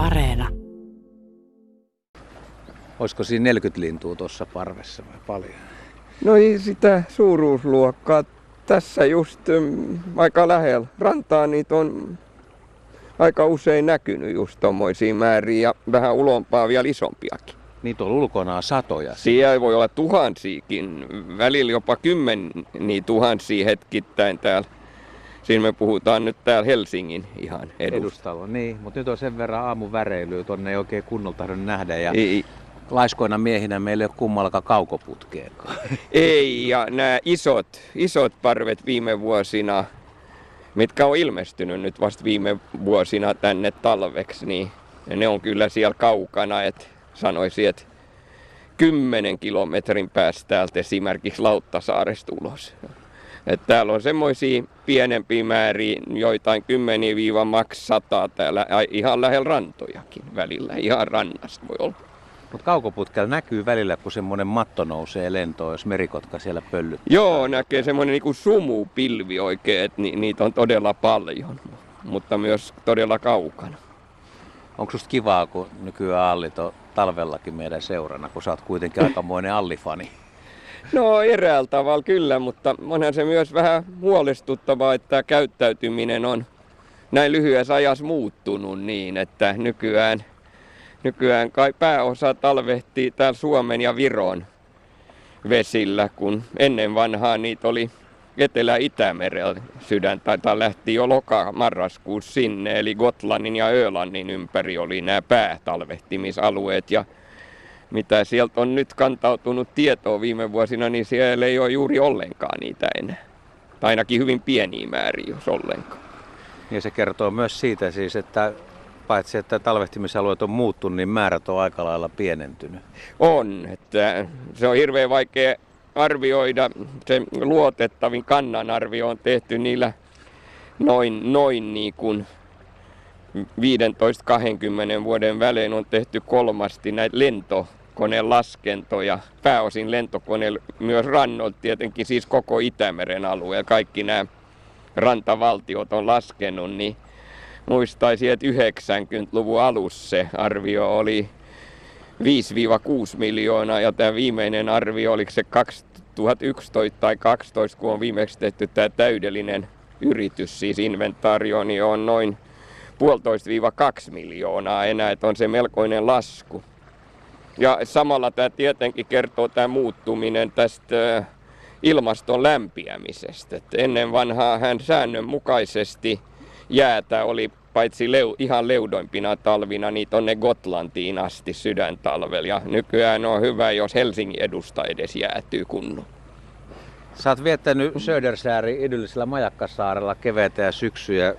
Areena. Olisiko siinä 40 lintua tuossa parvessa vai paljon? No ei sitä suuruusluokkaa. Tässä just aika lähellä rantaa niitä on aika usein näkynyt just tommoisia määriä ja vähän ulompaa vielä isompiakin. Niitä on ulkona satoja. Siellä voi olla tuhansiakin, välillä jopa kymmeniä tuhansia hetkittäin täällä. Siinä me puhutaan nyt täällä Helsingin ihan edustalla. edustalla. Niin, mutta nyt on sen verran aamun väreilyä, tonne ei oikein kunnolla tahdon nähdä. Ja Ei, laiskoina miehinä meillä ei ole kummallakaan kaukoputkeakaan. ei, ja nämä isot, isot parvet viime vuosina, mitkä on ilmestynyt nyt vasta viime vuosina tänne talveksi, niin ne on kyllä siellä kaukana, että sanoisin, että kymmenen kilometrin päästä täältä esimerkiksi Lauttasaaresta ulos. Et täällä on semmoisia pienempiä määriä, joitain kymmeniä viiva maks sataa täällä, ihan lähellä rantojakin välillä, ihan rannasta voi olla. Mutta kaukoputkella näkyy välillä, kun semmoinen matto nousee lentoon, jos merikotka siellä pöllyt. Joo, näkee semmoinen niinku sumupilvi oikein, että ni, niitä on todella paljon, mutta myös todella kaukana. Onko susta kivaa, kun nykyään Allit on talvellakin meidän seurana, kun sä oot kuitenkin aikamoinen Allifani? No eräällä tavalla kyllä, mutta onhan se myös vähän huolestuttavaa, että käyttäytyminen on näin lyhyessä ajassa muuttunut niin, että nykyään, nykyään kai pääosa talvehtii täällä Suomen ja Viron vesillä, kun ennen vanhaa niitä oli Etelä-Itämerellä sydän, tai lähti jo loka-marraskuussa sinne, eli Gotlannin ja Ölannin ympäri oli nämä päätalvehtimisalueet, ja mitä sieltä on nyt kantautunut tietoa viime vuosina, niin siellä ei ole juuri ollenkaan niitä enää. Tai ainakin hyvin pieniä määriä, jos ollenkaan. Ja se kertoo myös siitä siis, että paitsi että talvehtimisalueet on muuttunut, niin määrät on aika lailla pienentynyt. On, että se on hirveän vaikea arvioida. Se luotettavin kannanarvio on tehty niillä noin, noin niin kuin 15-20 vuoden välein on tehty kolmasti näitä lentokoneen laskentoja, pääosin lentokoneella myös rannolta tietenkin siis koko Itämeren alueella. Kaikki nämä rantavaltiot on laskenut, niin muistaisin, että 90-luvun alussa se arvio oli 5-6 miljoonaa ja tämä viimeinen arvio, oliko se 2011 tai 2012, kun on viimeksi tehty tämä täydellinen yritys, siis inventaario, niin on noin puolitoista kaksi miljoonaa enää, että on se melkoinen lasku. Ja samalla tämä tietenkin kertoo tämä muuttuminen tästä ilmaston lämpiämisestä. Että ennen vanhaa hän säännönmukaisesti jäätä oli paitsi leu, ihan leudoimpina talvina, niin tonne Gotlantiin asti sydäntalvella. Ja nykyään on hyvä, jos Helsingin edusta edes jäätyy kunnon. Sä oot viettänyt Södersääri idyllisellä Majakkasaarella keveitä ja syksyjä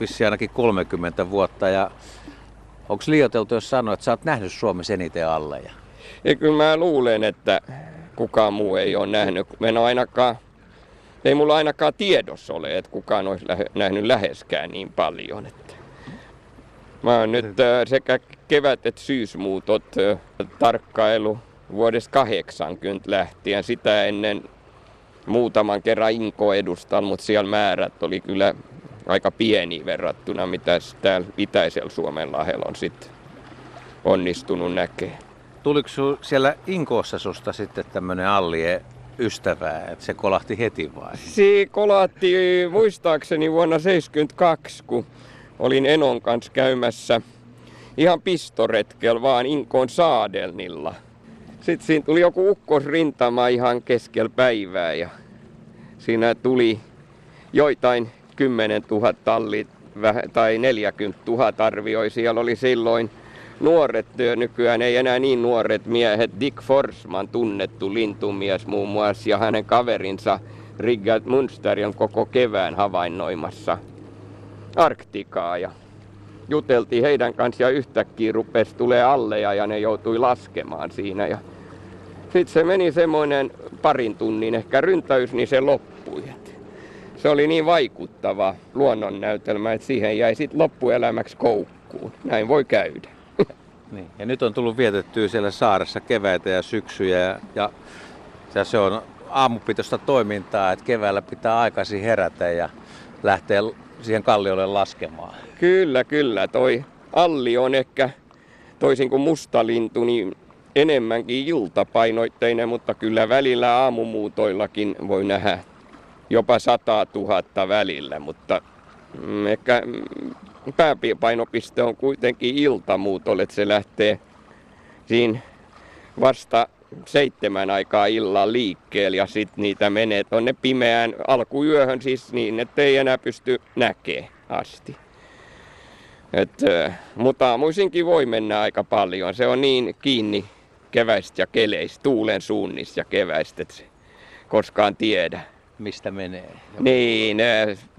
vissi ainakin 30 vuotta. Ja onko liioteltu, jos sanoo, että sä oot nähnyt Suomessa eniten alleja? Ja kyllä mä luulen, että kukaan muu ei ole nähnyt. Mä en ainakaan, ei mulla ainakaan tiedossa ole, että kukaan olisi lähe, nähnyt läheskään niin paljon. Että. Mä oon nyt äh, sekä kevät- että syysmuutot äh, tarkkailu vuodesta 80 lähtien. Sitä ennen muutaman kerran Inko edustan, mutta siellä määrät oli kyllä aika pieni verrattuna, mitä täällä itäisellä Suomen lahella on sitten onnistunut näkee. Tuliko siellä Inkoossa susta sitten tämmöinen allie ystävää, että se kolahti heti vai? Se kolahti muistaakseni vuonna 1972, kun olin Enon kanssa käymässä ihan pistoretkel vaan Inkoon Saadelnilla. Sitten siinä tuli joku ukkosrintama ihan keskellä päivää ja siinä tuli joitain 10 000 tallit tai 40 000 arvioi. Siellä oli silloin nuoret, nykyään ei enää niin nuoret miehet, Dick Forsman, tunnettu lintumies muun muassa, ja hänen kaverinsa Rigard Munster on koko kevään havainnoimassa Arktikaa. Ja juteltiin heidän kanssa ja yhtäkkiä rupesi tulee alleja ja ne joutui laskemaan siinä. Ja sitten se meni semmoinen parin tunnin ehkä ryntäys, niin se loppui. Se oli niin vaikuttava luonnonnäytelmä, että siihen jäi sitten loppuelämäksi koukkuun. Näin voi käydä. Niin. Ja nyt on tullut vietettyä siellä saaressa keväitä ja syksyjä ja, ja, ja se on aamupitoista toimintaa, että keväällä pitää aikaisin herätä ja lähteä siihen kalliolle laskemaan. Kyllä, kyllä. Toi alli on ehkä toisin kuin mustalintu, niin enemmänkin iltapainoitteinen, mutta kyllä välillä aamumuutoillakin voi nähdä jopa 100 000 välillä, mutta mm, ehkä mm, pääpainopiste on kuitenkin iltamuutolle, että se lähtee siinä vasta seitsemän aikaa illalla liikkeelle ja sitten niitä menee tuonne pimeään alkuyöhön siis niin, että ei enää pysty näkee asti. Et, mutta aamuisinkin voi mennä aika paljon. Se on niin kiinni keväistä ja keleistä, tuulen suunnissa ja keväistä, että se koskaan tiedä. Mistä menee? Niin,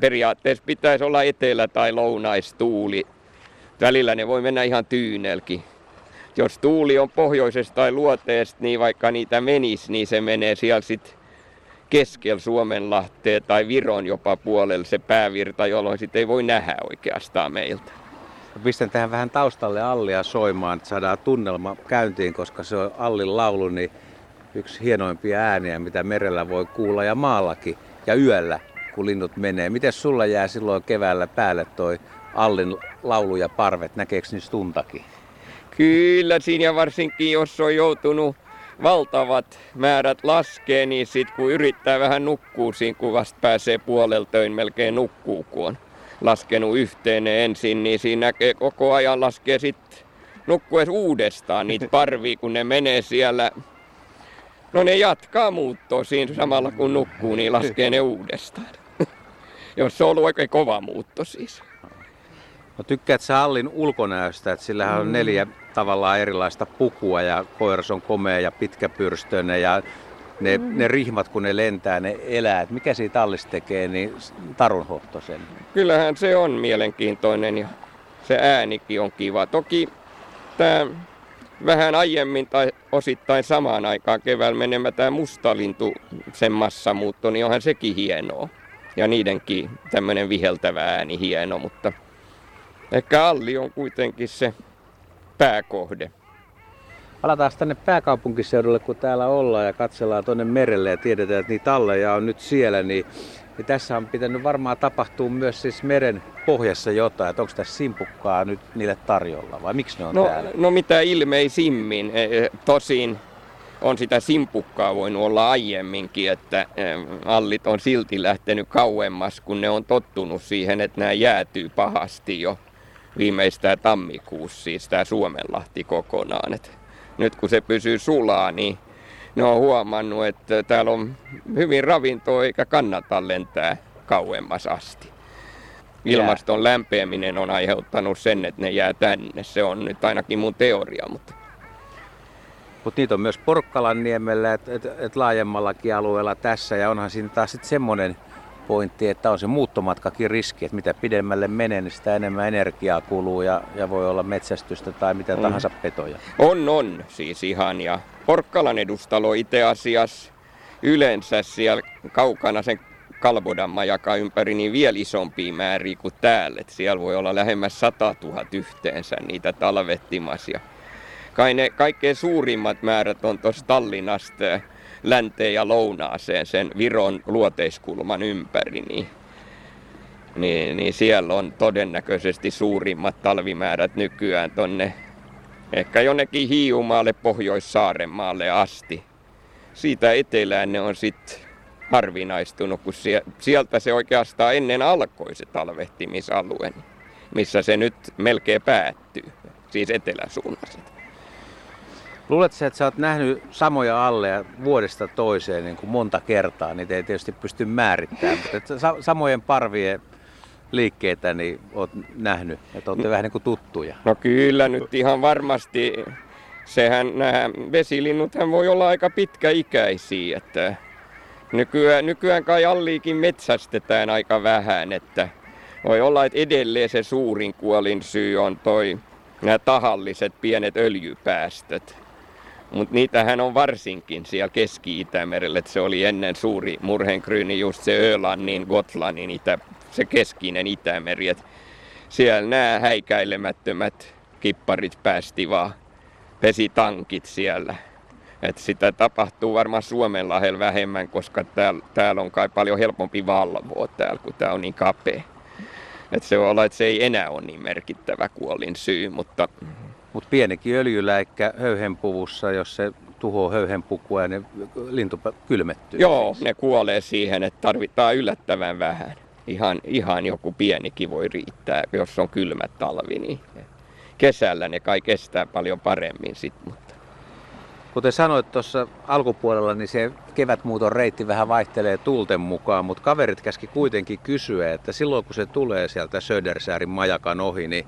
periaatteessa pitäisi olla etelä- tai lounaistuuli. Välillä ne voi mennä ihan tyynelkin. Jos tuuli on pohjoisesta tai luoteesta, niin vaikka niitä menisi, niin se menee siellä sitten keskellä Suomenlahteen tai Viron jopa puolelle se päävirta, jolloin sitten ei voi nähdä oikeastaan meiltä. Pistän tähän vähän taustalle Allia soimaan, että saadaan tunnelma käyntiin, koska se on Allin laulu niin yksi hienoimpia ääniä, mitä merellä voi kuulla ja maallakin ja yöllä, kun linnut menee. Miten sulla jää silloin keväällä päälle toi Allin laulu ja parvet? Näkeekö niistä tuntakin? Kyllä siinä varsinkin, jos on joutunut valtavat määrät laskee, niin sit kun yrittää vähän nukkuu siinä, kun vasta pääsee puoleltöin melkein nukkuu, kun on laskenut yhteen ensin, niin siinä näkee koko ajan laskee sitten nukkuessa uudestaan niitä parvia, kun ne menee siellä. No ne jatkaa muuttoa siinä samalla kun nukkuu, niin laskee ne uudestaan. Jos se on ollut oikein kova muutto siis. No tykkäät sä Allin ulkonäöstä, että sillä on neljä tavallaan erilaista pukua ja koiras on komea ja pitkäpyrstöinen ja ne, mm. ne rihmat kun ne lentää, ne elää. Et mikä siitä Allista tekee niin tarunhohtoisen? Kyllähän se on mielenkiintoinen ja se äänikin on kiva. Toki tämä vähän aiemmin tai osittain samaan aikaan keväällä menemä tämä mustalintu, sen massamuutto, niin onhan sekin hienoa. Ja niidenkin tämmöinen viheltävä ääni hieno, mutta ehkä Alli on kuitenkin se pääkohde. Palataan tänne pääkaupunkiseudulle, kun täällä ollaan ja katsellaan tuonne merelle ja tiedetään, että niitä talleja on nyt siellä, niin, niin tässä on pitänyt varmaan tapahtua myös siis meren pohjassa jotain, että onko tässä simpukkaa nyt niille tarjolla vai miksi ne on no, täällä? No mitä ilmeisimmin, e, e, tosin on sitä simpukkaa voinut olla aiemminkin, että e, allit on silti lähtenyt kauemmas, kun ne on tottunut siihen, että nämä jäätyy pahasti jo viimeistään tammikuussa, siis tämä Suomenlahti kokonaan. Et nyt kun se pysyy sulaa, niin ne on huomannut, että täällä on hyvin ravintoa eikä kannata lentää kauemmas asti. Ilmaston lämpeäminen on aiheuttanut sen, että ne jää tänne. Se on nyt ainakin mun teoria, mutta mutta niitä on myös Porkkalan niemellä, että et, et laajemmallakin alueella tässä. Ja onhan siinä taas sitten semmoinen pointti, että on se muuttomatkakin riski, että mitä pidemmälle menee, niin sitä enemmän energiaa kuluu ja, ja voi olla metsästystä tai mitä mm. tahansa petoja. On, on siis ihan. Ja Porkkalan edustalo itse asiassa yleensä siellä kaukana sen Kalbodan majaka ympäri niin vielä isompia määriä kuin täällä. Et siellä voi olla lähemmäs 100 000 yhteensä niitä talvettimasia. Kai ne kaikkein suurimmat määrät on tuossa Tallinnasta länteen ja lounaaseen sen Viron luoteiskulman ympäri, niin, niin, niin siellä on todennäköisesti suurimmat talvimäärät nykyään tonne ehkä jonnekin Hiiumaalle, Pohjois-Saarenmaalle asti. Siitä etelään ne on sitten harvinaistunut, kun sieltä se oikeastaan ennen alkoi se talvehtimisalue, missä se nyt melkein päättyy, siis eteläsuunnassa. Luuletko että sä oot nähnyt samoja alleja vuodesta toiseen niin kuin monta kertaa? Niitä ei tietysti pysty määrittämään, mutta että samojen parvien liikkeitä niin oot nähnyt, että olette vähän niin kuin tuttuja. No kyllä, nyt ihan varmasti. Sehän nämä vesilinnuthan voi olla aika pitkäikäisiä, että nykyään, nykyään kai alliikin metsästetään aika vähän, että voi olla, että edelleen se suurin kuolin syy on toi nämä tahalliset pienet öljypäästöt. Mutta niitähän on varsinkin siellä Keski-Itämerellä, että se oli ennen suuri murhenkryyni just se Ölannin, Gotlannin, itä, se keskinen Itämeri. Et siellä nämä häikäilemättömät kipparit päästi vaan pesitankit siellä. Et sitä tapahtuu varmaan Suomenlahdella vähemmän, koska täällä tääl on kai paljon helpompi valvoa täällä, kun tää on niin kapea. Että se voi olla, että se ei enää ole niin merkittävä kuolin syy, mutta Mutta pienikin öljyläikkä höyhenpuvussa, jos se tuhoaa höyhenpukua, niin lintu kylmettyy. joo, ne kuolee siihen, että tarvitaan yllättävän vähän. Ihan, ihan joku pienikin voi riittää, jos on kylmä talvi, niin kesällä ne kai kestää paljon paremmin sit, mutta Kuten sanoit tuossa alkupuolella, niin se kevätmuuton reitti vähän vaihtelee tulten mukaan, mutta kaverit käski kuitenkin kysyä, että silloin kun se tulee sieltä Södersäärin majakan ohi, niin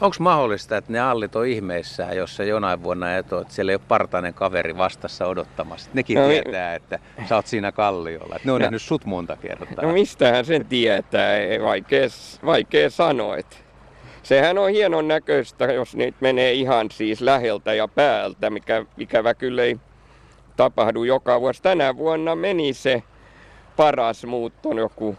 onko mahdollista, että ne allit on ihmeissään, jos se jonain vuonna etoo, että siellä ei ole partainen kaveri vastassa odottamassa. Nekin No, tietää, että sä oot siinä kalliolla. Että ne on No. nähnyt sut monta kertaa. No mistähän sen tietää, ei vaikea, vaikea sanoa. että Sehän on hienon näköistä, jos niitä menee ihan siis läheltä ja päältä, mikä ikävä kyllä ei tapahdu joka vuosi. Tänä vuonna meni se paras muutto joku,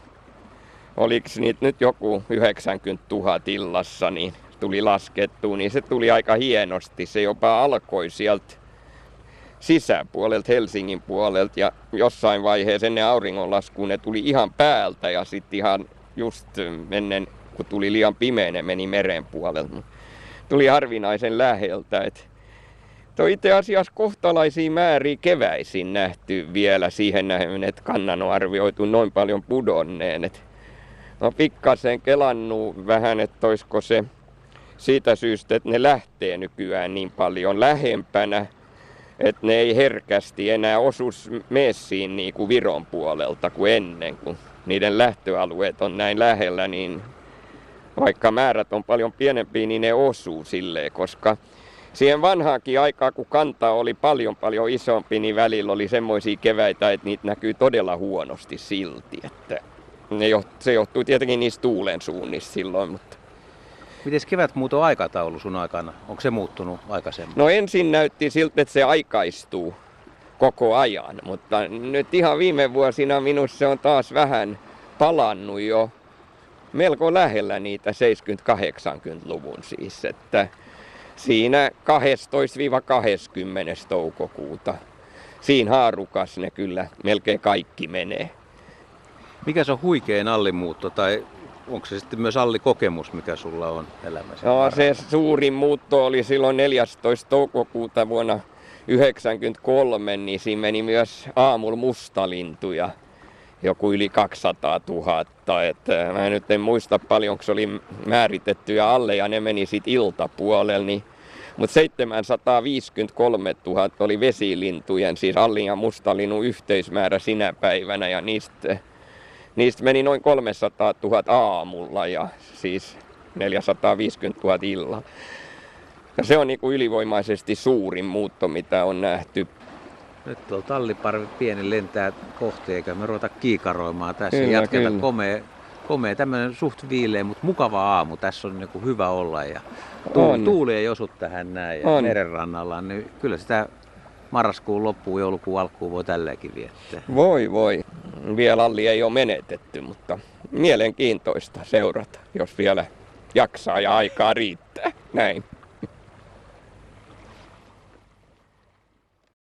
oliko niitä nyt joku 90 000 illassa, niin tuli laskettua, niin se tuli aika hienosti. Se jopa alkoi sieltä sisäpuolelta, Helsingin puolelta ja jossain vaiheessa ennen auringonlaskuun ne tuli ihan päältä ja sitten ihan just ennen kun tuli liian pimeä, ne meni meren puolelta. Tuli harvinaisen läheltä. Et Tuo itse asiassa kohtalaisia määriä keväisin nähty vielä siihen nähden, että kannan on arvioitu noin paljon pudonneen. Et mä pikkasen kelannut vähän, että olisiko se siitä syystä, että ne lähtee nykyään niin paljon lähempänä, että ne ei herkästi enää osus messiin niin kuin Viron puolelta kuin ennen, kun niiden lähtöalueet on näin lähellä, niin vaikka määrät on paljon pienempiä, niin ne osuu silleen, koska siihen vanhaankin aikaan, kun kanta oli paljon paljon isompi, niin välillä oli semmoisia keväitä, että niitä näkyy todella huonosti silti. Että ne jo, se johtuu tietenkin niistä tuulen suunnista silloin, mutta Miten kevätmuuton aikataulu sun aikana? Onko se muuttunut aikaisemmin? No ensin näytti siltä, että se aikaistuu koko ajan, mutta nyt ihan viime vuosina minussa se on taas vähän palannut jo melko lähellä niitä 70-80-luvun siis, että siinä 12-20. toukokuuta. Siinä haarukas ne kyllä melkein kaikki menee. Mikä se on huikein allimuutto tai onko se sitten myös allikokemus, mikä sulla on elämässä? No, se suurin muutto oli silloin 14. toukokuuta vuonna 1993, niin siinä meni myös aamulla mustalintuja joku yli 200 000. Että mä nyt en muista paljonko se oli määritettyjä alle ja ne meni sitten iltapuolella. Niin, mutta 753 000 oli vesilintujen, siis allin ja mustalinnun yhteismäärä sinä päivänä ja niistä, niistä meni noin 300 000 aamulla ja siis 450 000 illalla. Ja se on niin kuin ylivoimaisesti suurin muutto, mitä on nähty. Nyt tuolla talliparvi pieni lentää kohti, eikä me ruveta kiikaroimaan tässä. Kyllä, Jatketa kyllä. komea, komea tämmöinen suht viileä, mutta mukava aamu. Tässä on niin hyvä olla ja tu- On. tuuli ei osu tähän näin ja On. merenrannalla. Niin kyllä sitä marraskuun loppuun, joulukuun alkuun voi tälläkin viettää. Voi voi. Vielä alli ei ole menetetty, mutta mielenkiintoista seurata, jos vielä jaksaa ja aikaa riittää. Näin.